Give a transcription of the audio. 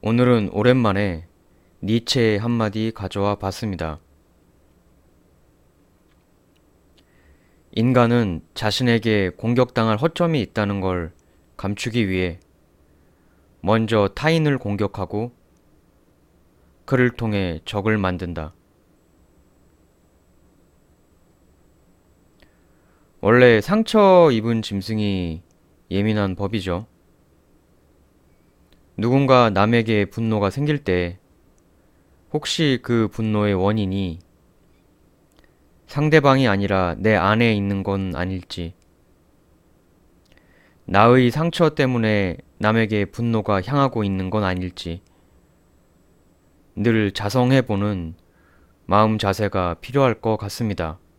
오늘은 오랜만에 니체의 한마디 가져와 봤습니다. 인간은 자신에게 공격당할 허점이 있다는 걸 감추기 위해 먼저 타인을 공격하고 그를 통해 적을 만든다. 원래 상처 입은 짐승이 예민한 법이죠. 누군가 남에게 분노가 생길 때 혹시 그 분노의 원인이 상대방이 아니라 내 안에 있는 건 아닐지, 나의 상처 때문에 남에게 분노가 향하고 있는 건 아닐지, 늘 자성해보는 마음 자세가 필요할 것 같습니다.